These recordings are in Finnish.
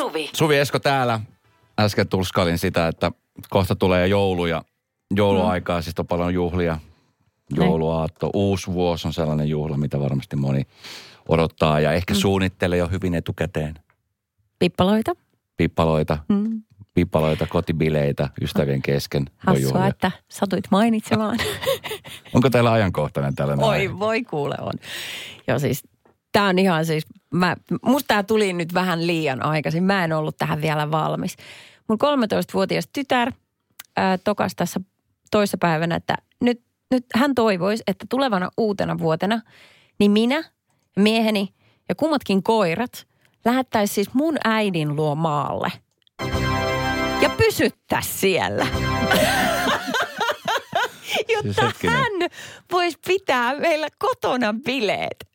Suvi. Suvi Esko täällä. Äsken tulskalin sitä, että kohta tulee joulu ja jouluaikaa, mm. siis on paljon juhlia. Jouluaatto, uusi vuosi on sellainen juhla, mitä varmasti moni odottaa ja ehkä mm. suunnittelee jo hyvin etukäteen. Pippaloita. Pippaloita, Mm. pippaloita, kotibileitä ystävien kesken. Hassua, että satuit mainitsemaan. Onko teillä ajankohtainen tällainen? Oi, voi kuule on. Joo siis, tää on ihan siis, mä, musta tää tuli nyt vähän liian aikaisin. Mä en ollut tähän vielä valmis. Mun 13-vuotias tytär ää, tokas tässä toissa päivänä, että nyt, nyt hän toivoisi, että tulevana uutena vuotena, niin minä, mieheni ja kummatkin koirat lähettäisiin siis mun äidin luo maalle. Ja pysyttäisiin siellä. Jotta Siis hän voisi pitää meillä kotona bileet.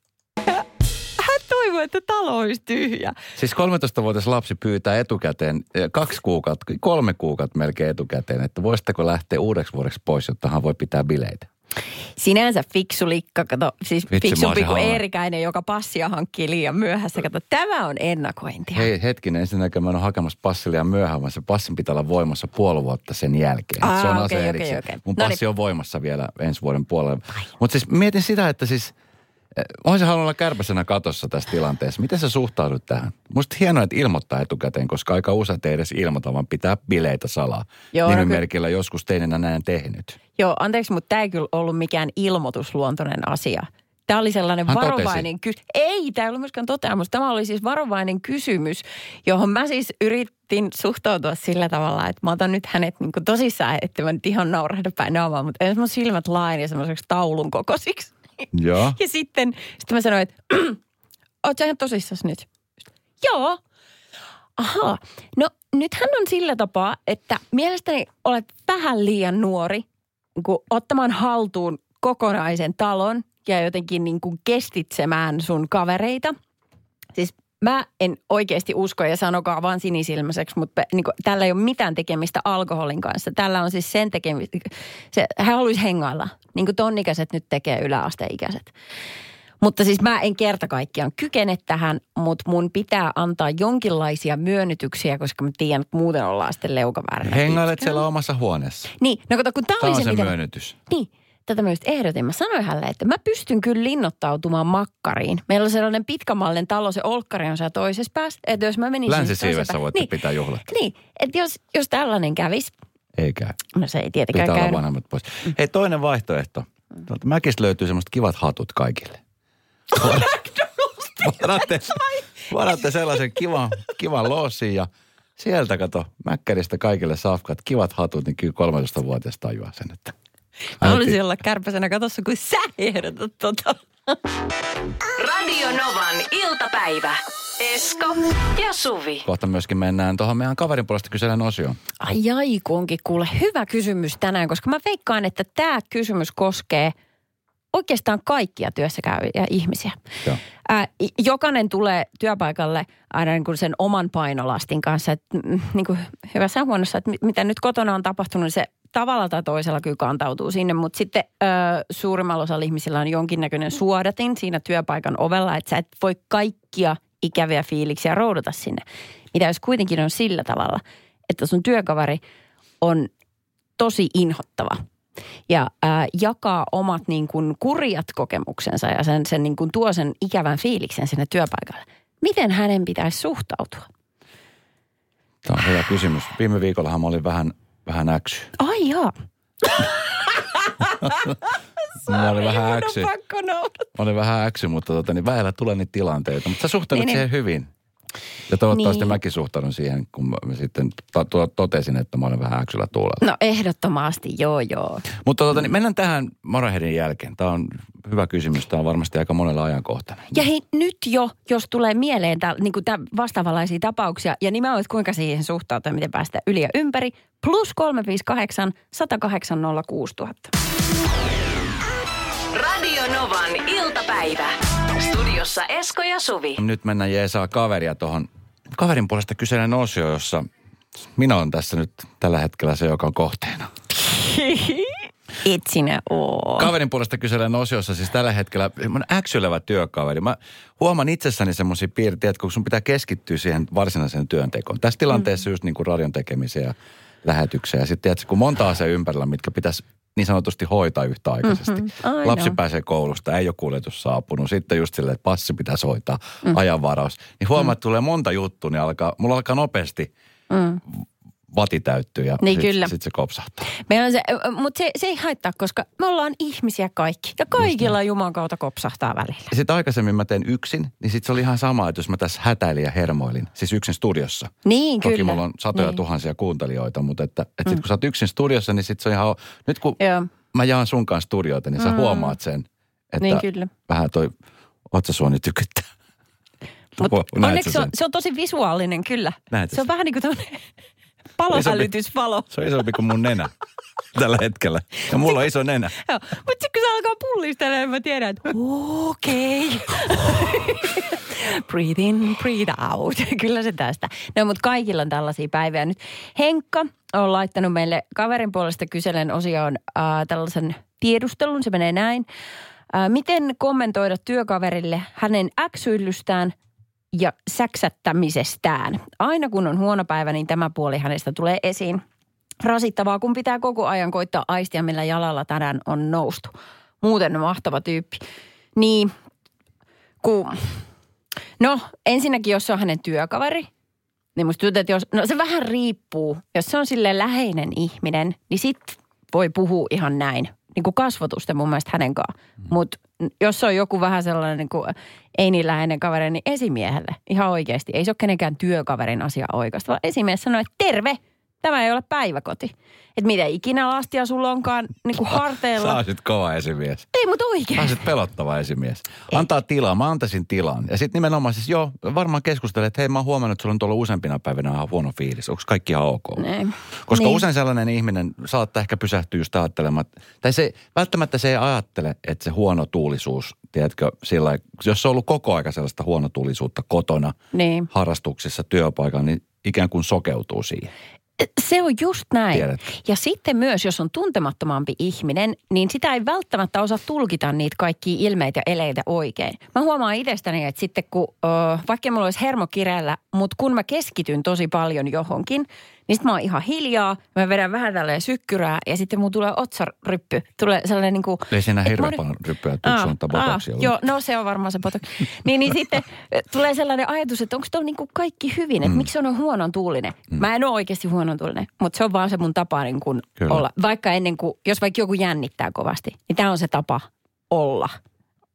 Hän toivoo, että talo olisi tyhjä. Siis 13-vuotias lapsi pyytää etukäteen, eh, kaksi kuukautta, kolme kuukautta melkein etukäteen, että voisitteko lähteä uudeksi vuodeksi pois, jotta hän voi pitää bileitä. Sinänsä fiksu likka, kato, siis Vitsi, fiksumpi kuin. Eerikäinen, joka passia hankkii liian myöhässä. Kato, tämä on ennakointia. Hei hetkinen, ensinnäkin mä en ole hakemassa passia liian myöhään, vaan se passin pitää olla voimassa puoli vuotta sen jälkeen. Aa, se on okei, erikseen. okei. Mun No passi on voimassa vielä ensi vuoden puolella. Mutta siis mietin sitä, että siis eh, olisin halunnut olla kärpäsenä katossa tässä tilanteessa. Miten sä suhtaudut tähän? Musta hienoa, että ilmoittaa etukäteen, koska aika usein ei edes ilmoita, vaan pitää bileitä salaa. Joo, no Nimimerkillä joskus tein enää näin tehnyt. Joo, anteeksi, mutta tämä ei kyllä ollut mikään ilmoitusluontoinen asia. Tämä oli sellainen Hän varovainen kysymys. Ei, tämä ei ollut myöskään toteamus. Tämä oli siis varovainen kysymys, johon mä siis yritin suhtautua sillä tavalla, että mä otan nyt hänet niin tosissaan, että mä nyt ihan naurahda päin naamaa, mutta ensin mun silmät laajeni semmoiseksi taulun kokoisiksi. Joo. Ja sitten, sitten mä sanoin, että oot sä ihan tosissas nyt? Joo. Aha, no nythän on sillä tapaa, että mielestäni olet vähän liian nuori niin kuin ottamaan haltuun kokonaisen talon ja jotenkin niin kuin kestitsemään sun kavereita. Siis mä en oikeasti usko ja sanokaa vaan sinisilmäiseksi, mutta niin kuin, tällä ei ole mitään tekemistä alkoholin kanssa. Tällä on siis sen tekemistä, se, hän haluaisi hengailla, niin kuin tonnikäiset nyt tekee yläasteikäiset. Mutta siis mä en kerta kaikkiaan kykene tähän, mutta mun pitää antaa jonkinlaisia myönnytyksiä, koska mä tiedän, että muuten ollaan sitten leukavääränä. Hengailet siellä omassa huoneessa. Niin, no kato, kun tää Tämä oli on se, se mitä... myönnytys. Niin, tätä just ehdotin. Mä sanoin hänelle, että mä pystyn kyllä linnoittautumaan makkariin. Meillä on sellainen pitkämallinen talo, se olkkari on siellä toisessa päässä. Että jos mä menisin... Länsisiivessä voitte niin, pitää juhlat. Niin, että jos, jos tällainen kävisi, Ei käy. no se ei tietenkään Pitää olla käynyt. vanhemmat pois. Hei, toinen vaihtoehto. Tuolta Mäkistä löytyy semmoiset kivat hatut kaikille. Varaatte, varaatte sellaisen kivan, kivan loosin ja sieltä kato, Mäkkäristä kaikille safkat, kivat hatut, niin kyllä 13-vuotias tajuaa sen, että Mä haluaisin olla kärpäsenä katossa, kun sä ehdotat tota. Radio Novan iltapäivä. Esko ja Suvi. kohta myöskin mennään tuohon meidän kaverin puolesta kyselen osioon. Ai ai, kunkin kuule. Hyvä kysymys tänään, koska mä veikkaan, että tämä kysymys koskee oikeastaan kaikkia työssä käyviä ihmisiä. Joo. Ää, jokainen tulee työpaikalle aina niin kuin sen oman painolastin kanssa. Että, mm, niin kuin hyvässä huonossa, että mi- mitä nyt kotona on tapahtunut, niin se tavalla tai toisella kyllä kantautuu sinne. Mutta sitten ö, suurimmalla osalla ihmisillä on jonkinnäköinen suodatin siinä työpaikan ovella, että sä et voi kaikkia ikäviä fiiliksiä roudata sinne. Mitä jos kuitenkin on sillä tavalla, että sun työkaveri on tosi inhottava ja ää, jakaa omat niin kuin kurjat kokemuksensa ja sen, sen niin kuin tuo sen ikävän fiiliksen sinne työpaikalle. Miten hänen pitäisi suhtautua? Tämä on hyvä kysymys. Viime viikollahan mä olin vähän, vähän äksy. Ai joo. Mä olin vähän äksy. Mä olin vähän äksy, mutta tota, niin vähällä tulee niitä tilanteita. Mutta sä suhtaudut Niin, siihen hyvin. Ja toivottavasti Niin. mäkin suhtaudun siihen, kun mä sitten to- to- totesin, että mä olen vähän äksyllä tuulella. No ehdottomasti, joo joo. Mutta tota, niin mennään tähän Moraheadin jälkeen. Tämä on hyvä kysymys. Tämä on varmasti aika monella ajankohtainen. Ja hei, nyt jo, jos tulee mieleen tää, niin kuin tää vastaavanlaisia tapauksia, ja nimenomaan, että kuinka siihen suhtautua, miten päästä yli ja ympäri, plus 358 108 06000. Radio Novan iltapäivä. Studiossa Esko ja Suvi. Nyt mennään jeesaa kaveria tuohon kaverin puolesta kyselen osio, jossa minä olen tässä nyt tällä hetkellä se, joka on kohteena. Et sinä oo. Kaverin puolesta kyselen osiossa siis tällä hetkellä mun äksylevä työkaveri. Mä huomaan itsessäni semmoisia piirteitä, että kun sun pitää keskittyä siihen varsinaiseen työntekoon. Tässä tilanteessa mm. just niin kuin radion tekemiseen ja lähetykseen. Ja sitten tiedätkö, kun monta asiaa ympärillä, mitkä pitäisi niin sanotusti hoitaa yhtäaikaisesti. Mm-hmm. Lapsi pääsee koulusta, ei ole kuljetus saapunut. Sitten just silleen, että passi pitäisi hoitaa, mm. ajanvaraus. Niin huomaa, että tulee monta juttua, niin alkaa, mulla alkaa nopeasti Mm. Vati täyttyy ja Niin sitten sit se kopsahtaa. Meillä on se, mutta se, se ei haittaa, koska me ollaan ihmisiä kaikki. Ja kaikilla Jumalan kautta kopsahtaa välillä. Ja sitten aikaisemmin mä teen yksin, niin sitten se oli ihan sama, että jos mä tässä hätäilin ja hermoilin, siis yksin studiossa. Niin, Toki kyllä. mulla on satoja niin. tuhansia kuuntelijoita, mutta että, että sit kun sä oot yksin studiossa, niin sit se on ihan... Nyt kun Joo, mä jaan sun kanssa studioita, niin sä Mm. huomaat sen, että niin kyllä. vähän toi otsasuoni tykyttää. Näet onneksi se on, se on tosi visuaalinen kyllä. Se on vähän niin kuin tämmöinen palohälytysvalo. Se on isompi kuin mun nenä tällä hetkellä. Ja mulla on iso nenä. Joo, mutta sitten kun se alkaa pullistella, niin mä tiedän, että okei. breathe in, breathe out. Kyllä se tästä. No, mutta kaikilla on tällaisia päiviä. Nyt Henkka on laittanut meille kaverin puolesta kyselen osioon äh, tällaisen tiedustelun. Se menee näin. Äh, miten kommentoida työkaverille hänen äksyillystään ja säksättämisestään? Aina kun on huono päivä, niin tämä puoli hänestä tulee esiin. Rasittavaa, kun pitää koko ajan koittaa aistia, millä jalalla tänään on noustu. Muuten mahtava tyyppi. Niin, kun... No, ensinnäkin, jos se on hänen työkaveri, niin musta tuntuu, että jos... No se vähän riippuu. Jos se on sille läheinen ihminen, niin sit voi puhua ihan näin. Niin kuin kasvotusten mun mielestä hänen kanssaan. Mutta jos on joku vähän sellainen niin kuin ei niin läheinen kaveri, niin esimiehelle. Ihan oikeasti. Ei se ole kenenkään työkaverin asia oikeasta, vaan esimies sanoo, että terve, tämä ei ole päiväkoti. Että mitä ikinä lastia sulla onkaan niin kuin harteilla. Sä olisit kova esimies. Ei, mutta Sä oikein. olisit pelottava esimies. Antaa tilaa, mä antaisin tilan. Ja sitten nimenomaan siis joo, varmaan keskustelee, että hei mä oon huomannut, että sulla on tuolla useampina päivinä ihan huono fiilis. Onko kaikki ihan ok? Niin. Koska Niin. usein sellainen ihminen saattaa ehkä pysähtyä just ajattelemaan, tai se, välttämättä se ei ajattele, että se huono tuulisuus, tiedätkö, sillä jos se on ollut koko aika sellaista huonotuulisuutta kotona, Niin. harrastuksissa, työpaikalla, niin ikään kuin sokeutuu siihen. Se on just näin. Tiedätkö? Ja sitten myös, jos on tuntemattomampi ihminen, niin sitä ei välttämättä osaa tulkita niitä kaikkia ilmeitä ja eleitä oikein. Mä huomaan itsestäni, että sitten kun, vaikka mulla olisi hermo kireellä, mutta kun mä keskityn tosi paljon johonkin, niin sitten mä oon ihan hiljaa, mä vedän vähän tälleen sykkyrää ja sitten mun tulee otsaryppy. Tulee sellainen niin kuin... Ei siinä hirveän paljon ryppyä sun aa, botoxia. Joo, no se on varmaan se botox. niin, niin sitten tulee sellainen ajatus, että onko tuo niinku kaikki hyvin, että mm. miksi on huonon tuulinen. Mm. Mä en ole oikeasti huonon tuulinen, mutta se on vaan se mun tapa niin kuin Kyllä. olla. Vaikka ennen kuin, jos vaikka joku jännittää kovasti, niin tämä on se tapa olla.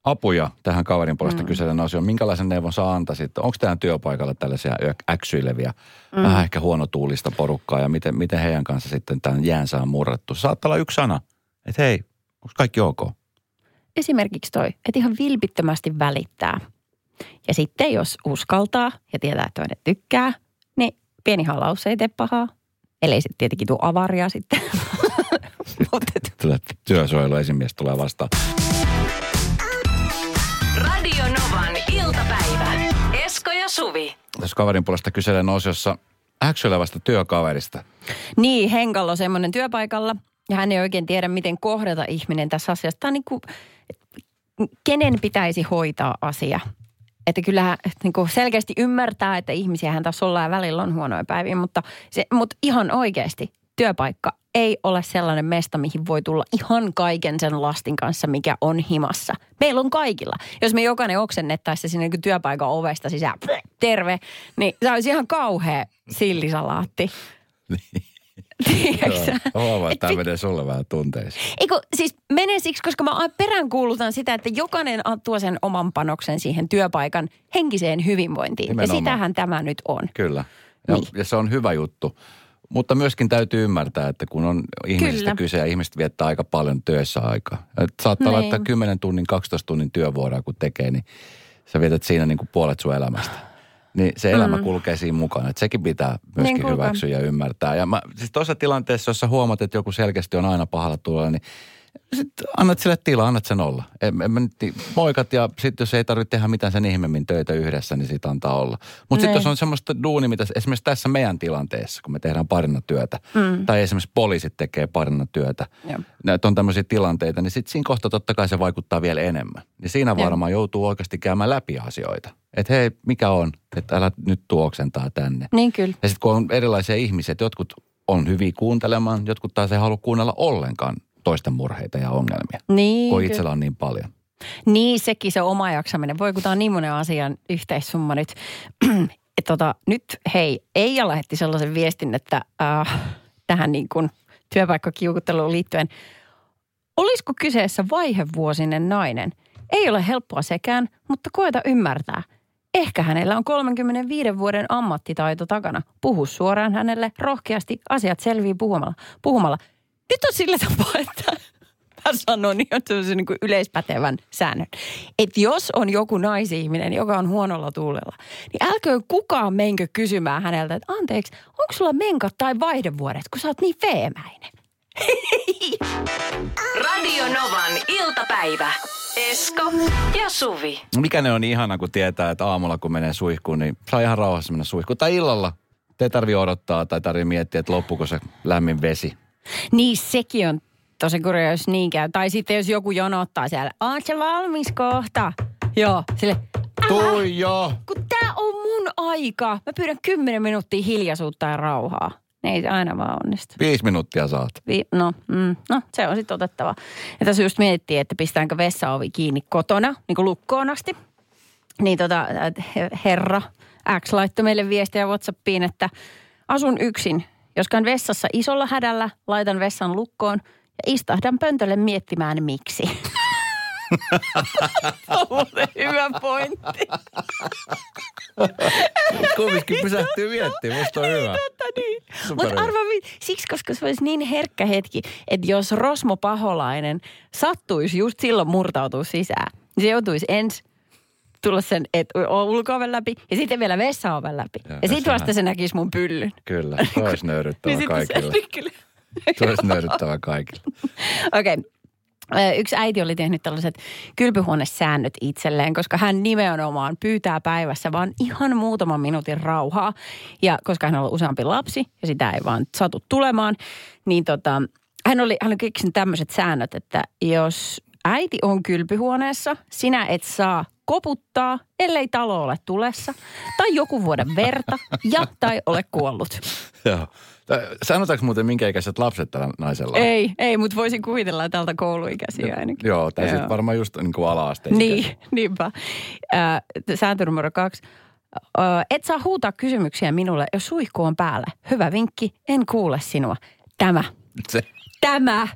Apuja tähän kaverin puolesta mm. kyselen osioon. Minkälaisen neuvon sä antaisit? Onko teidän työpaikalla tällaisia äksyileviä, mm. vähän ehkä huonotuulista porukkaa ja miten, miten heidän kanssa sitten tämän jään saa murrettu? Saattaa olla yksi sana, että hei, onko kaikki ok? Esimerkiksi toi, että ihan vilpittömästi välittää. Ja sitten jos uskaltaa ja tietää, että toinen tykkää, niin pieni halaus ei tee pahaa. Ellei sitten tietenkin tule avaria sitten. Tulee työsuojeluesimies tulee vastaan. Radio Novan iltapäivä. Esko ja Suvi. Tässä kaverin puolesta kyselen osiossa äksyilevästä työkaverista. Niin, Henkalla on semmoinen työpaikalla ja hän ei oikein tiedä, miten kohdata ihminen tässä asiassa. Tämä on niin kuin, kenen pitäisi hoitaa asia. Että kyllähän niin kuin selkeästi ymmärtää, että ihmisiähän tässä ollaan ja välillä on huonoja päiviä, mutta, se, mutta ihan oikeasti työpaikka ei ole sellainen mesta, mihin voi tulla ihan kaiken sen lastin kanssa, mikä on himassa. Meillä on kaikilla. Jos me jokainen oksennettaisiin sinne niin työpaikan ovesta sisään, terve, niin se olisi ihan kauhea sillisalaatti. Tiedätkö? Huomaa, että tämä menee sulle vähän tunteisiin. Eikö, siis menee siksi, koska mä peräänkuulutan sitä, että jokainen tuo sen oman panoksen siihen työpaikan henkiseen hyvinvointiin. Nimenomaan. Ja sitähän tämä nyt on. Kyllä. Ja, Niin. ja se on hyvä juttu. Mutta myöskin täytyy ymmärtää, että kun on ihmisistä Kyllä. kyse ja ihmiset viettää aika paljon työssä aikaa. Et saattaa Niin. laittaa 10 tunnin, 12 tunnin työvuoroa kun tekee, niin sä vietät siinä niin kuin puolet sun elämästä. Niin se elämä mm. kulkee siinä mukana. Et sekin pitää myöskin kulkee. hyväksyä ja ymmärtää. Ja mä, siis tuossa tilanteessa, jos sä huomaat, että joku selkeästi on aina pahalla tulolla, niin Sitten annat sille tilaa, annat sen olla. En, en mä nyt, niin- moikat ja sitten jos ei tarvitse tehdä mitään sen ihmeemmin töitä yhdessä, niin siitä antaa olla. Mutta sitten Niin. jos on semmoista duuni, mitä esimerkiksi tässä meidän tilanteessa, kun me tehdään parina työtä, mm. tai esimerkiksi poliisit tekee parina työtä, näitä on tämmöisiä tilanteita, niin sitten siinä kohta totta kai se vaikuttaa vielä enemmän. Niin siinä varmaan joutuu oikeasti käymään läpi asioita. Että hei, mikä on, että älä nyt tuoksentaa tänne. Niin kyllä. Ja sitten kun on erilaisia ihmisiä, jotkut on hyviä kuuntelemaan, jotkut taas ei halua kuunnella ollenkaan toisten murheita ja ongelmia, Niin, kun itsellä on niin paljon. Niin, sekin se oma jaksaminen. Voi kun tämä on niin monen asian yhteissumma nyt. Et tota, nyt hei, Eija lähetti sellaisen viestin, että äh, tähän niin kuin työpaikkakiukutteluun liittyen. Olisiko kyseessä vaihevuosinen nainen? Ei ole helppoa sekään, mutta koeta ymmärtää. Ehkä hänellä on 35 vuoden ammattitaito takana. Puhu suoraan hänelle rohkeasti, asiat selvii puhumalla. puhumalla. Nyt on sillä tapaa, että mä sanon ihan sellaisen niin yleispätevän säännön. Että jos on joku naisihminen, joka on huonolla tuulella, niin älköön kukaan menkö kysymään häneltä, että anteeksi, onko sulla menkat tai vaihdevuodet, kun sä oot niin veemäinen. Radio Novan iltapäivä. Esko ja Suvi. Mikä ne on niin ihana, kun tietää, että aamulla kun menee suihkuun, niin saa ihan rauhassa mennä suihkuun. Tai illalla. Te ei tarvi odottaa tai tarvi miettiä, että loppuuko se lämmin vesi. Niin sekin on tosi kurja, jos niin käy. Tai sitten jos joku jonottaa siellä, oot sä valmis kohta? Joo, sille, Tui jo! kun tää on mun aika. Mä pyydän 10 minuuttia hiljaisuutta ja rauhaa. Ne ei se aina vaan onnistu. Viisi minuuttia saat. Vi- no, mm, no, se on sitten otettava. Ja tässä just miettii, että pistetäänkö vessaovi kiinni kotona, niin kuin lukkoon asti. Niin tota, he- herra X laittoi meille viestiä Whatsappiin, että asun yksin. Jos käyn vessassa isolla hädällä, laitan vessan lukkoon ja istahdan pöntölle miettimään miksi. on muuten hyvä pointti. Kumminkin pysähtyy miettimään, musta on hyvä. Totta niin. Mutta arva, siksi koska se olisi niin herkkä hetki, että jos Rosmo Paholainen sattuisi just silloin murtautua sisään, niin se joutuisi ensin tulla sen et, ulko-oven läpi ja sitten vielä vessaoven läpi. Joo, Ja sitten vasta se näkisi mun pyllyn. Kyllä, se olisi nöyryttävä Niin kaikille. se kyllä. Se olisi nöyryttävä kaikille. Okei. Ö, Yksi äiti oli tehnyt tällaiset kylpyhuonesäännöt itselleen, koska hän nimenomaan pyytää päivässä vaan ihan muutaman minuutin rauhaa. Ja koska hän on useampi lapsi ja sitä ei vaan satu tulemaan, niin tota, hän oli, hän oli keksinyt tämmöiset säännöt, että jos äiti on kylpyhuoneessa, sinä et saa koputtaa, ellei talo ole tulessa, tai joku vuoda verta ja tai ole kuollut. Joo. Sanotaanko muuten minkä ikäiset lapset tällä naisella on? Ei, ei, mutta voisin kuvitella tältä kouluikäisiä ainakin. Joo, tai sitten varmaan just niin kuin ala-asteisikä. Niin, niinpä. Äh, sääntö numero kaksi. Äh, et saa huutaa kysymyksiä minulle, jos suihku on päällä. Hyvä vinkki, en kuule sinua. Tämä. Se, Tämä.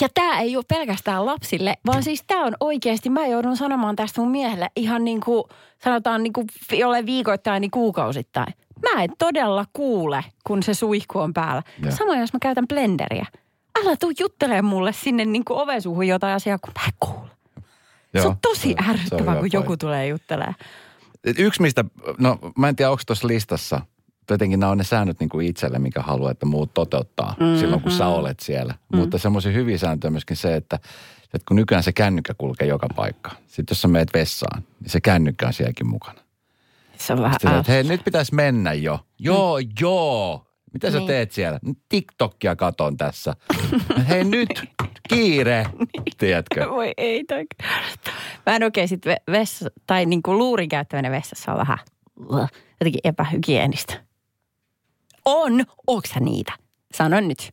Ja tämä ei ole pelkästään lapsille, vaan siis tämä on oikeasti, mä joudun sanomaan tästä mun miehelle ihan niin kuin, sanotaan niin kuin jolle viikoittain, niin kuukausittain. Mä en todella kuule, kun se suihku on päällä. Joo. Sama jos mä käytän blenderiä. Älä tuu juttelemaan mulle sinne niin kuin ovensuuhun jotain asiaa, kun mä en kuule. se on tosi ärsyttävää, kun joku pointti. tulee juttelemaan. Yksi mistä, no mä en tiedä onko tuossa listassa, tietenkin nämä on ne säännöt niin kuin itselle, mikä haluaa, että muut toteuttaa mm-hmm. silloin, kun sä olet siellä. Mm. Mutta semmoisia hyviä sääntöjä myöskin se, että, että kun nykyään se kännykkä kulkee joka paikkaan. Sitten jos sä meet vessaan, niin se kännykkä on sielläkin mukana. Se on vähän Sitten, että hei, nyt pitäisi mennä jo. Joo, mm. joo. Mitä sä Niin. teet siellä? TikTokia katon tässä. hei nyt, kiire. Tiedätkö? Voi ei toi. Mä en oikein sit ve- vessa, tai niinku luurin käyttäminen vessassa on vähän jotenkin epähygienistä. On, sä niitä? Sano nyt.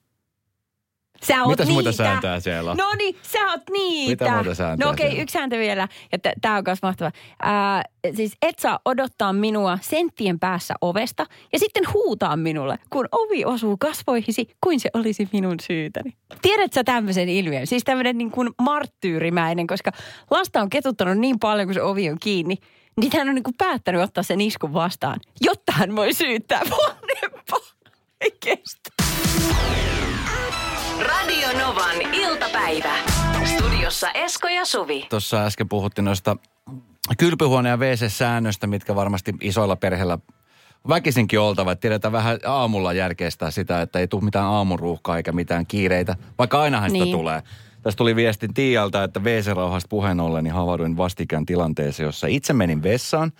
Sä oot Mitäs niitä. muita sääntöjä siellä on? No niin, sä oot niitä. Mitä muuta sääntöjä No okei, on? yksi sääntö vielä. Ja t- tää on myös mahtava. Ää, siis et saa odottaa minua senttien päässä ovesta ja sitten huutaa minulle, kun ovi osuu kasvoihisi, kuin se olisi minun syytäni. Tiedätkö sä tämmöisen ilmiön? Siis tämmöinen niin kuin marttyyrimäinen, koska lasta on ketuttanut niin paljon, kun se ovi on kiinni, niin hän on niin kuin päättänyt ottaa sen iskun vastaan, jotta hän voi syyttää vanhempaa. Ei kestä. Radio Novan iltapäivä. Studiossa Esko ja Suvi. Tuossa äsken puhuttiin noista kylpyhuone- ja WC-säännöstä, mitkä varmasti isoilla perheillä väkisinkin oltava. Että tiedetään vähän aamulla järkeistää sitä, että ei tule mitään aamuruuhkaa eikä mitään kiireitä, vaikka ainahan sitä Niin. tulee. Tässä tuli viestin Tiialta, että WC-rauhasta puheen ollen niin havahduin vastikään tilanteeseen, jossa itse menin vessaan.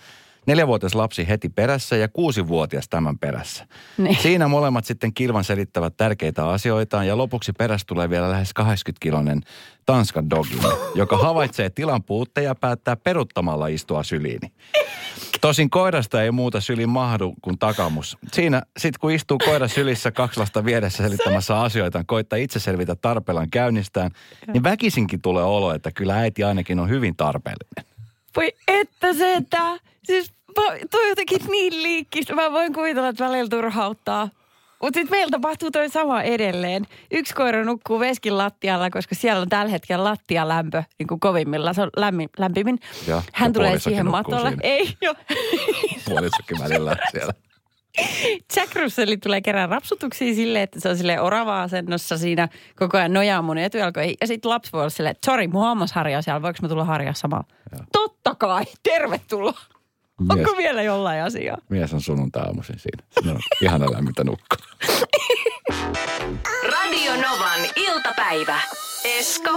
Neljävuotias lapsi heti perässä ja kuusivuotias tämän perässä. Niin. Siinä molemmat sitten kilvan selittävät tärkeitä asioita ja lopuksi perässä tulee vielä lähes 80-kilonen Tanskan dogi, joka havaitsee tilan puutteen ja päättää peruttamalla istua syliini. Tosin koirasta ei muuta syli mahdu kuin takamus. Siinä sit kun istuu koira sylissä kaksi lasta vieressä selittämässä asioita, koittaa itse selvitä tarpeellaan käynnistään, niin väkisinkin tulee olo, että kyllä äiti ainakin on hyvin tarpeellinen. Voi että se, että siis toi on jotenkin niin liikkistä. Mä voin kuvitella, että välillä turhauttaa. Mutta sitten meillä tapahtuu toi sama edelleen. Yksi koira nukkuu veskin lattialla, koska siellä on tällä hetkellä lattialämpö niin kuin kovimmilla. Se on lämmin, lämpimin. Ja- Hän ja tulee siihen matolle. siinä. Ei, jo. Puolisokin välillä siellä. Jack Russell tulee kerran rapsutuksia silleen, että se on sille orava asennossa siinä koko ajan nojaa mun etujalkoihin. Ja sitten lapsi voi olla silleen, että sori, mun hammasharja on siellä, voiko mä tulla harjaa samalla? Totta kai, tervetuloa. Mies, Onko vielä jollain asiaa? mies on sunnuntai-aamuisin siinä. Siinä on ihana lämmintä nukkua. Radio Novan iltapäivä. Esko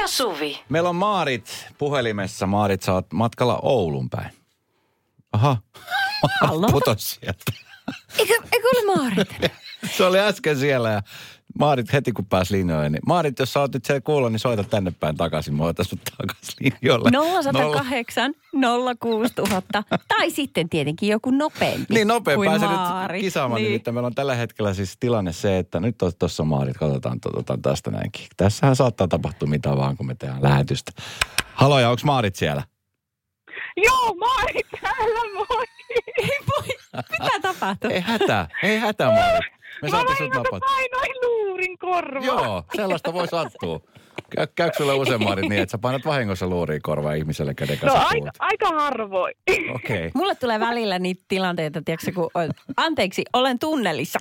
ja Suvi. Meillä on Maarit puhelimessa. Maarit, sä oot matkalla Oulun päin. Aha, Hallo? putos sieltä. Eikö, eikö ole Maarit? Se oli äsken siellä ja Maarit heti kun pääsi linjoille, niin Maarit, jos sä oot nyt siellä kuulla, niin soita tänne päin takaisin. Mä otan sut takaisin linjoille. 0108 06000. Tai sitten tietenkin joku nopeampi Niin nopea kuin pääsee nyt kisaamaan, niin. nimittäin meillä on tällä hetkellä siis tilanne se, että nyt on tuossa Maarit, katsotaan otetaan tästä näinkin. Tässähän saattaa tapahtua mitä vaan, kun me tehdään lähetystä. Haloja, onko Maarit siellä? Joo, Maarit täällä, moi! Ei voi. Mitä tapahtuu? Ei hätää, ei hätää Maarit. Me Mä saatiin sut napata. painoin luurin korvaan. Joo, sellaista voi sattua. Käy, käykö sulle usein Maarit niin, että sä painat vahingossa luuriin korvaa ihmiselle, kenen No kanssa aika, puhut? aika harvoin. Okei. Okay. Mulle tulee välillä niitä tilanteita, tiedätkö, kun on, anteeksi, olen tunnelissa.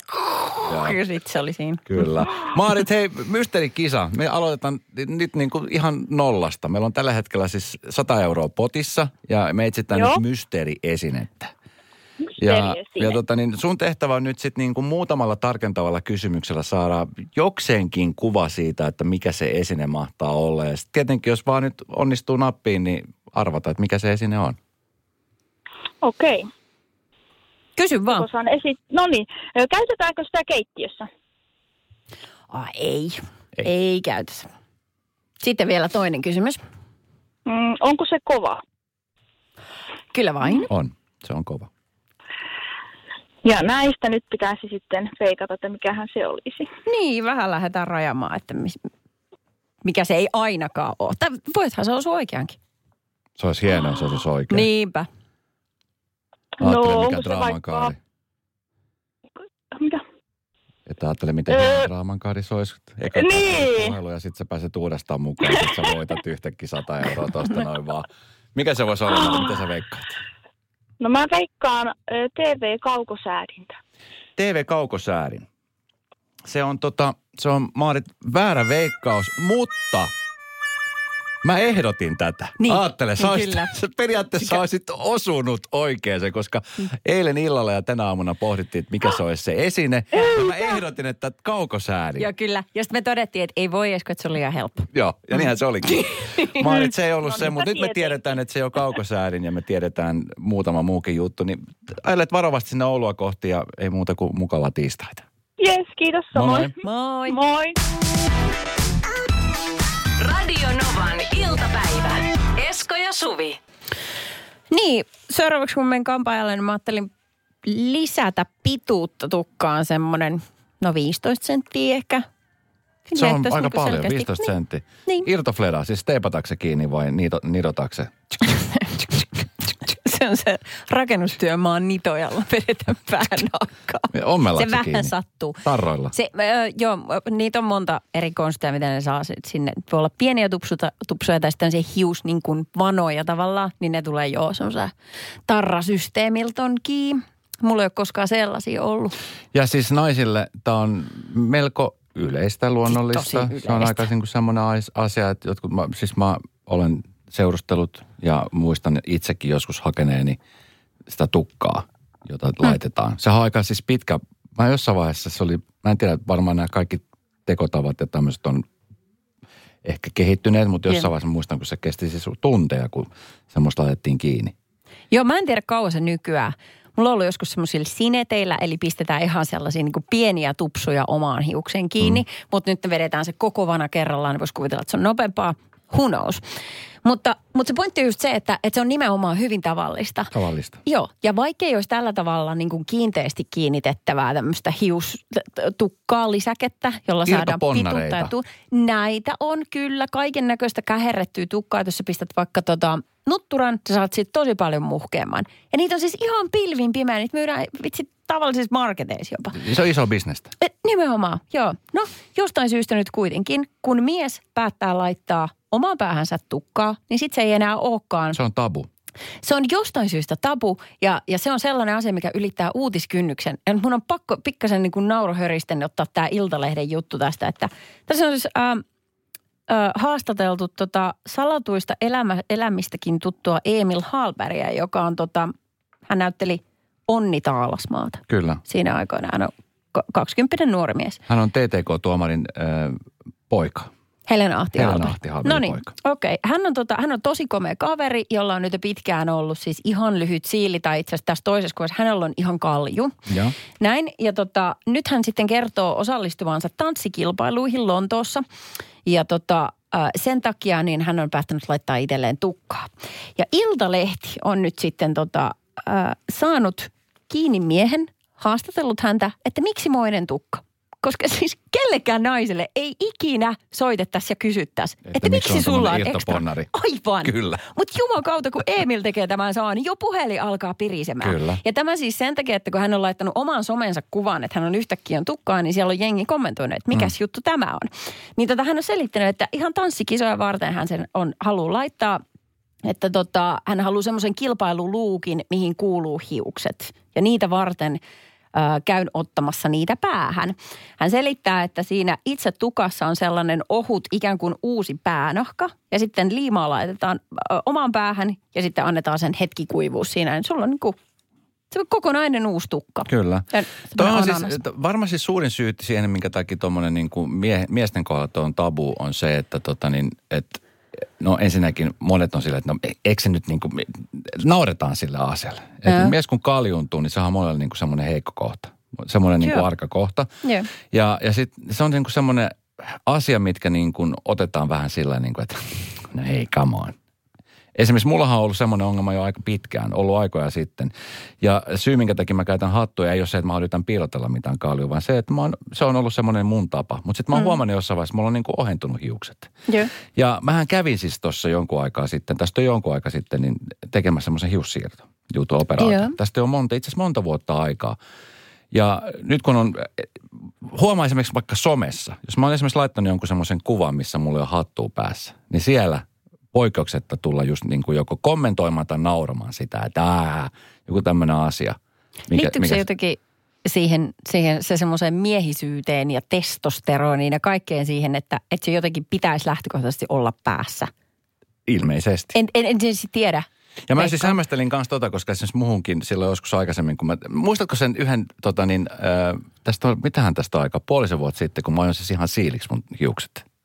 Joo. Ja sit se oli siinä. Kyllä. Maarit, hei, mysteerikisa. Me aloitetaan nyt niin kuin ihan nollasta. Meillä on tällä hetkellä siis 100 euroa potissa ja me etsitään Joo. nyt mysteeriesinettä. Ja, ja tota, niin sun tehtävä on nyt sitten niin kuin muutamalla tarkentavalla kysymyksellä saada jokseenkin kuva siitä, että mikä se esine mahtaa olla. Ja sitten tietenkin, jos vaan nyt onnistuu nappiin, niin arvata, että mikä se esine on. Okei. Kysy vaan. Osaan esi- no niin, käytetäänkö sitä keittiössä? Ah, ei. Ei. ei. Käytössä. Sitten vielä toinen kysymys. Mm, onko se kova? Kyllä vain. On. Se on kova. Ja näistä nyt pitäisi sitten feikata, että mikähän se olisi. Niin, vähän lähdetään rajamaan, että mis, mikä se ei ainakaan ole. Tai voithan se osua oikeankin. Se olisi hienoa, se olisi oikein. Niinpä. Ajattele, No, mikä draaman vaikka- kaari. Mitä? Että ajattele, miten Öö. draaman kaari se olisi. Eka Niin. puhelu ja sitten sä pääset uudestaan mukaan. Sitten sä voitat yhtäkkiä 100 euroa tosta noin vaan. Mikä se voisi olla? Mitä sä veikkaat? No mä veikkaan TV-kaukosäädintä. TV-kaukosäädin. Se on tota, se on Maarit väärä veikkaus, mutta mä ehdotin tätä. Niin, Aattele, sä, niin olisit, kyllä. sä periaatteessa Mikä- olisit osunut oikeeseen, koska eilen illalla ja tänä aamuna pohdittiin, että mikä se olisi se esine. Ja mä ehdotin, että kaukosäädin. Joo, kyllä. Ja sitten me todettiin, että ei voi edes, kun että se oli liian helppo. Joo, ja niinhän se olikin. Maarit, se ei ollut No se, niin, mutta mä nyt me tiedetään, että se on kaukosäädin ja me tiedetään muutama muukin juttu. Niin ajelet varovasti sinne Oulua kohti ja ei muuta kuin mukavaa tiistaita. Jes, kiitos samoin. Moi. Moi. Radio Novan iltapäivä. Esko ja Suvi. Niin, seuraavaksi kun menen kampaajalle, niin mä ajattelin lisätä pituutta tukkaan semmoinen, no 15 senttiä ehkä. Se Sinne, on aika niinku paljon, selkeästi- 15 niin. senttiä. Niin. Irtofleda, siis teepatakse kiinni vai niito, nidotakse? Se on se rakennustyömaan nitojalla vedetään. Ommellaksi Se vähän kiinni? sattuu. Tarroilla? Se, ö, joo, niitä on monta eri konstia, miten ne saa sinne. Voi olla pieniä tupsuta, tupsuja tai sitten se hius niin kuin vanoja tavallaan, niin ne tulee jo semmoisella tarrasysteemiltonkin. Mulla ei ole koskaan sellaisia ollut. Ja siis naisille tämä on melko yleistä luonnollista. Tosi Se on yleistä. aika niin kuin semmoinen asia, että jotkut, mä, siis mä olen seurustellut ja muistan itsekin joskus hakeneeni sitä tukkaa, jota Hmm. laitetaan. Se on aika siis pitkä, mä jossain vaiheessa se oli, mä en tiedä, varmaan nämä kaikki tekotavat ja tämmöiset on ehkä kehittyneet, mutta jossain vaiheessa muistan, kun se kesti siis tunteja, kun semmoista laitettiin kiinni. Joo, mä en tiedä kauan se nykyään. Mulla on ollut joskus semmoisilla sineteillä, eli pistetään ihan sellaisia niin pieniä tupsuja omaan hiukseen kiinni, mm. mutta nyt ne vedetään se koko vana kerrallaan, niin voisi kuvitella, että se on nopeampaa. Who knows? Mutta, mutta se pointti on just se, että, että se on nimenomaan hyvin tavallista. Tavallista. Joo, ja vaikkei olisi tällä tavalla niin kuin kiinteästi kiinnitettävää tämmöistä hiustukkaa lisäkettä, jolla saadaan pituutta ja tu- Näitä on kyllä kaiken näköistä käherrettyä tukkaa, jos sä pistät vaikka tota nutturan, sä saat siitä tosi paljon muhkeamman. Ja niitä on siis ihan pilvin pimeä, niitä myydään vitsi tavallisissa marketeissa jopa. Se on iso bisnestä. Et, nimenomaan, joo. No, jostain syystä nyt kuitenkin, kun mies päättää laittaa omaan päähänsä tukkaa, niin sit se ei enää olekaan Se on tabu. se on jostain syystä tabu ja, ja se on sellainen asia, mikä ylittää uutiskynnyksen. Ja mun on pakko pikkasen niin kuin naurohöristen ottaa tämä Iltalehden juttu tästä, että tässä on siis ää, ää, haastateltu tota salatuista elämä, elämistäkin tuttua Emil Hallbergia, joka on tota, hän näytteli Onni Taalasmaata Kyllä. siinä aikoina. Hän on 20 nuori mies. Hän on TTK-tuomarin äh, poika. Helena Ahti Helena Hallberg. Ahti Hallbergin No niin, okei. Hän, on tota, hän on tosi komea kaveri, jolla on nyt jo pitkään ollut siis ihan lyhyt siili, tai itse asiassa tässä toisessa kuvassa hänellä on ihan kalju. Joo. Näin, ja tota, nyt hän sitten kertoo osallistuvansa tanssikilpailuihin Lontoossa. Ja tota, sen takia niin hän on päättänyt laittaa itselleen tukkaa. Ja Iltalehti on nyt sitten tota, äh, saanut kiinni miehen, haastatellut häntä, että miksi moinen tukka. Koska siis kellekään naiselle ei ikinä soitettaisi ja kysyttäisi, että, että miksi sulla on ekstra. Aivan. Kyllä. Mutta jumakauta, kun Emil tekee tämän saa, niin jo puhelin alkaa pirisemään. Kyllä. Ja tämä siis sen takia, että kun hän on laittanut oman somensa kuvan, että hän on yhtäkkiä on tukkaa, niin siellä on jengi kommentoinut, että mikäs mm. juttu tämä on. Niin tota, hän on selittänyt, että ihan tanssikisoja varten hän sen on haluaa laittaa että tota, hän haluaa semmoisen kilpailuluukin, mihin kuuluu hiukset. Ja niitä varten käyn ottamassa niitä päähän. Hän selittää, että siinä itse tukassa on sellainen ohut ikään kuin uusi päänahka. Ja sitten liimaa laitetaan omaan päähän ja sitten annetaan sen hetki kuivua siinä. Niin sulla on niin kuin, se on kokonainen uusi tukka. Kyllä. Toi on siis, varmasti suurin syy siihen, minkä takia tuommoinen niin kuin mie, miesten kohdalla on tabu, on se, että tota niin, että no ensinnäkin monet on sillä, että no eikö se nyt niin kuin, nauretaan sille asialle. Että mies kun kaljuntuu, niin se on monelle niin kuin semmoinen heikko kohta. Semmoinen niin kuin arka kohta. Joo. Ja, ja sitten se on niin kuin semmoinen asia, mitkä niin kuin otetaan vähän sillä niin kuin, että no hei, come on. Esimerkiksi mullahan on ollut semmoinen ongelma jo aika pitkään, ollut aikoja sitten. Ja syy, minkä takia mä käytän hattuja, ei ole se, että mä yritän piilotella mitään kaljua, vaan se, että mä oon, se on ollut semmoinen mun tapa. Mutta sitten mä oon mm. huomannut jossain vaiheessa, mulla on niin kuin ohentunut hiukset. Joo. Ja mähän kävin siis tuossa jonkun aikaa sitten, tästä on jonkun aikaa sitten, niin tekemässä semmoisen hiussiirto jutun operaatio. Joo. Tästä on monta, itse asiassa monta vuotta aikaa. Ja nyt kun on, huomaa esimerkiksi vaikka somessa, jos mä oon esimerkiksi laittanut jonkun semmoisen kuvan, missä mulla on hattua päässä, niin siellä poikkeuksetta tulla just niin kuin joko kommentoimaan tai nauramaan sitä, että ää, joku tämmöinen asia. Liittyykö se jotenkin siihen, siihen se semmoiseen miehisyyteen ja testosteroniin ja kaikkeen siihen, että, että se jotenkin pitäisi lähtökohtaisesti olla päässä? Ilmeisesti. En, en, en siis tiedä. Ja mä Veikkaan. siis hämmästelin kanssa tota, koska esimerkiksi muhunkin silloin joskus aikaisemmin, kun mä, muistatko sen yhden, tota niin, äh, tästä on, mitähän tästä on aika, puolisen vuotta sitten, kun mä ajoin siis ihan siiliksi mun hiukset.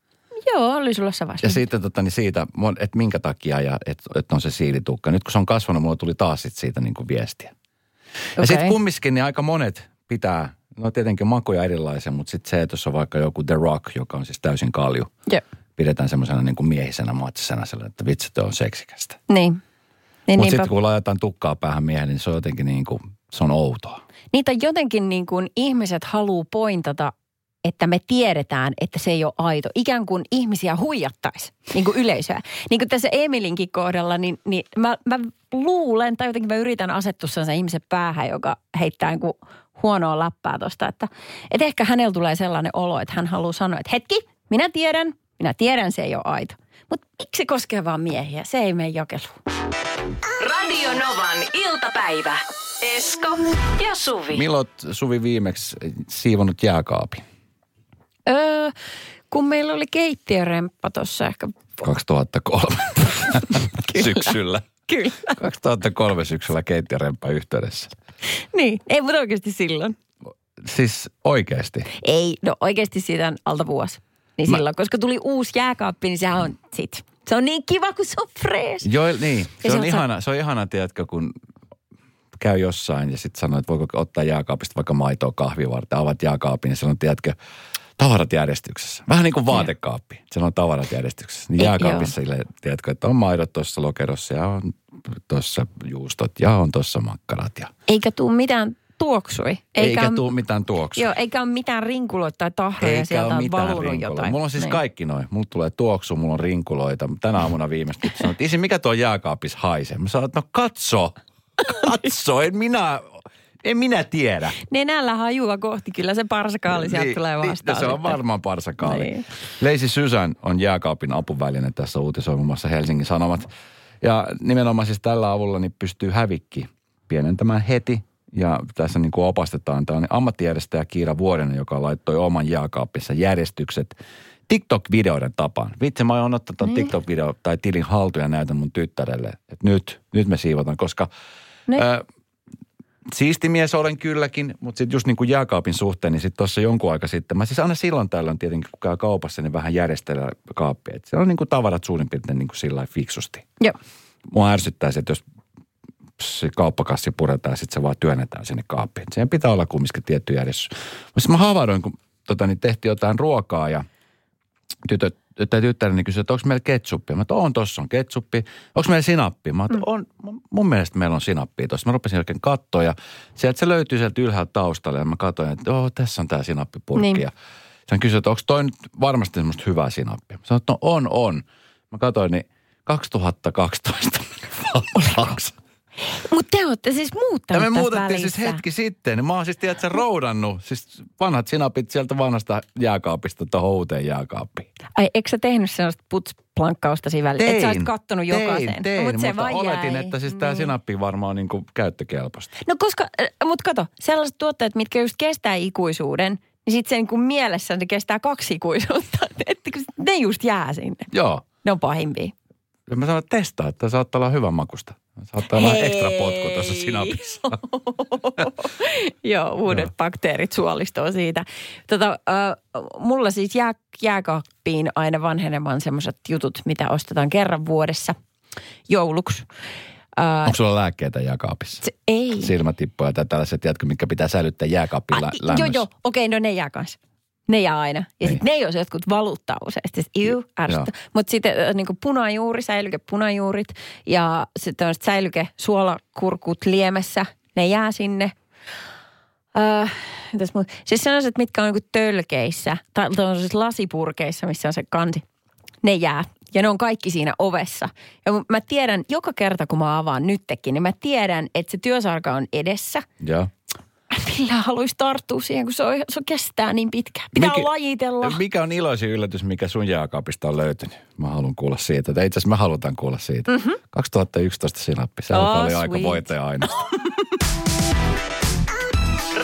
Joo, oli sulla se vasta. Ja sitten tota, niin siitä, että minkä takia ja että et on se siilitukka. Nyt kun se on kasvanut, mulla tuli taas sit siitä niin kuin viestiä. Ja Okei. sitten kumminkin niin aika monet pitää, no tietenkin makuja erilaisia, mutta sitten se, että jos on vaikka joku The Rock, joka on siis täysin kalju, Joo. pidetään semmoisena niin kuin miehisenä matsisena sillä, että vitsi, toi on seksikästä. Niin. Niin, Mutta sitten kun laitetaan tukkaa päähän miehen, niin se on jotenkin niin kuin, se on outoa. Niitä jotenkin niin kuin ihmiset haluaa pointata, että me tiedetään, että se ei ole aito. Ikään kuin ihmisiä huijattaisi, niin kuin yleisöä. Niin kuin tässä Emilinkin kohdalla, niin, niin mä, mä luulen, tai jotenkin mä yritän asettua sellaisen ihmisen päähän, joka heittää niin kuin huonoa läppää tosta. Että, että ehkä hänellä tulee sellainen olo, että hän haluaa sanoa, että hetki, minä tiedän, minä tiedän, se ei ole aito. Mutta miksi se koskee vaan miehiä? Se ei mene jakeluun. Radio Novan iltapäivä. Esko ja Suvi. Milloin Suvi viimeksi siivonut jääkaapin? Öö, kun meillä oli keittiöremppa tuossa ehkä 2003 syksyllä. Kyllä. 2003 syksyllä keittiöremppa yhteydessä. Niin, ei mutta oikeasti silloin. Siis oikeasti. Ei, no oikeasti siitä on alta vuosi. Niin Mä- silloin, koska tuli uusi jääkaappi, niin sehän on sit. Se on niin kiva, kun se on fresh. Joo, niin. Se Ja on, se on- ihana, se on ihana, tiedätkö, kun käy jossain ja sitten sanoo, että voiko ottaa jääkaapista vaikka maitoa kahvia varten. Avaat jääkaapin ja sanoo, tiedätkö, tavarat järjestyksessä. Vähän niin kuin vaatekaappi. Se on tavarat järjestyksessä. Niin jääkaapissa sille, tiedätkö, että on maidot tuossa lokerossa ja on tuossa juustot ja on tuossa makkarat. Ja Eikä tuu mitään tuoksui. eikä, eikä tule mitään tuoksua. Joo, eikä ole mitään rinkuloita tai tahroja Eikä sieltä ole on mitään valunut rinkuloita. jotain. Mulla on siis Niin. kaikki noin. Mulla tulee tuoksu, mulla on rinkuloita. Tänä aamuna viimeistä sanoin, että isi, mikä tuo jääkaapis haisee? Mä sanoin, että no katso, katso, en minä, en minä tiedä. Nenällä hajua kohti, kyllä se parsakaali sieltä tulee vastaan. no se on varmaan parsakaali. Niin. Leisi Sysän on jääkaapin apuväline tässä uutisoi muun muassa Helsingin Sanomat. Ja nimenomaan siis tällä avulla niin pystyy hävikki pienentämään heti. Ja tässä niin kuin opastetaan, on ammattijärjestäjä Kiira Vuorinen, joka laittoi oman jääkaappissa järjestykset TikTok-videoiden tapaan. Vitsi, mä oon ottanut Niin. niin. TikTok-video tai tilin haltuun ja näytän mun tyttärelle, että nyt, nyt me siivotaan, koska Niin. ö, siisti mies olen kylläkin, mutta sitten just niin kuin jääkaapin suhteen, niin sitten tuossa jonkun aika sitten, mä siis aina silloin tällöin tietenkin, kun käy kaupassa, niin vähän järjestelee kaappia. Et siellä on niin kuin tavarat suurin piirtein niin kuin sillä fiksusti. Joo. Mua ärsyttää se, että jos se kauppakassi puretaan ja sitten se vaan työnnetään sinne kaappiin. Siihen pitää olla kumminkin tietty järjestys. Mutta mä havahdoin, kun tota, niin tehtiin jotain ruokaa ja tytöt, tai tyttäreni kysyi, että onko meillä ketsuppia. Mä että on, tossa on ketsuppi. Onko meillä sinappia? Mä että on, mun mielestä meillä on sinappia tuossa. Mä rupesin oikein katsoa ja sieltä se löytyy sieltä ylhäältä taustalle ja mä katsoin, että oh, tässä on tämä sinappipurkki. Niin. Ja hän kysyi, että onko toi nyt varmasti semmoista hyvää sinappia. Mä sanoin, että no on, on. Mä katsoin, niin 2012 valmiiksi. Mutta te olette siis Ja muuttanut me muutettiin siis välissä. hetki sitten. Mä oon siis, tiedätkö, roudannut. Siis vanhat sinapit sieltä vanhasta jääkaapista tuohon uuteen jääkaappiin. Ai, eikö sä tehnyt sellaista putsplankkausta siinä välissä? Että sä olisit kattonut tein, jokaisen. Tein, Mut se mutta vaan oletin, jäi. että siis tämä Niin. sinappi varmaan on niin kuin käyttökelpoista. No koska, äh, mutta kato, sellaiset tuotteet, mitkä just kestää ikuisuuden, niin sitten se niin kuin mielessä ne kestää kaksi ikuisuutta. Että ne just jää sinne. Joo. Ne on pahimpia. Ja mä sanoin, että testaa, että saattaa olla hyvän makusta. Saattaa olla ekstra potku tuossa sinapissa. Joo, uudet Joo. bakteerit suolistoo siitä. Tota, äh, mulla siis jää, jääkaappiin aina vanhenemaan semmoiset jutut, mitä ostetaan kerran vuodessa jouluksi. Äh, Onko sulla lääkkeitä jääkaapissa? se, ei. Silmätippuja tai tällaiset, tiedätkö, mitkä pitää säilyttää jääkaapin lä- Ai, lämmössä. joo, joo, okei, no ne jää kanssa. Ne jää aina. Ja Niin. sitten ne ei ole jotkut valuuttaa useasti. Iu, ärsyttä. Mutta sitten niin punajuuri, säilyke punajuurit ja sitten on säilyke suolakurkut liemessä. Ne jää sinne. Öö, mitäs? Siis sellaiset, mitkä on niin tölkeissä tai tällaisissa lasipurkeissa, missä on se kansi. Ne jää. Ja ne on kaikki siinä ovessa. Ja mä tiedän, joka kerta kun mä avaan nytkin, niin mä tiedän, että se työsarka on edessä. Joo millään haluaisi tarttua siihen, kun se, on, se kestää niin pitkään. Pitää mikä, lajitella. Mikä on iloisin yllätys, mikä sun jääkaapista on löytynyt? Mä haluan kuulla siitä. Itse asiassa mä halutaan kuulla siitä. Mm-hmm. 2011 sinappi. Se oh, oli aika voitaja aina.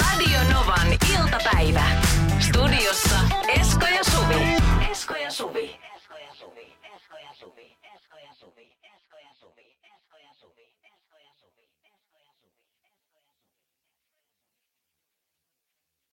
Radio Novan iltapäivä. Studiossa Esko ja Suvi. Esko ja Suvi.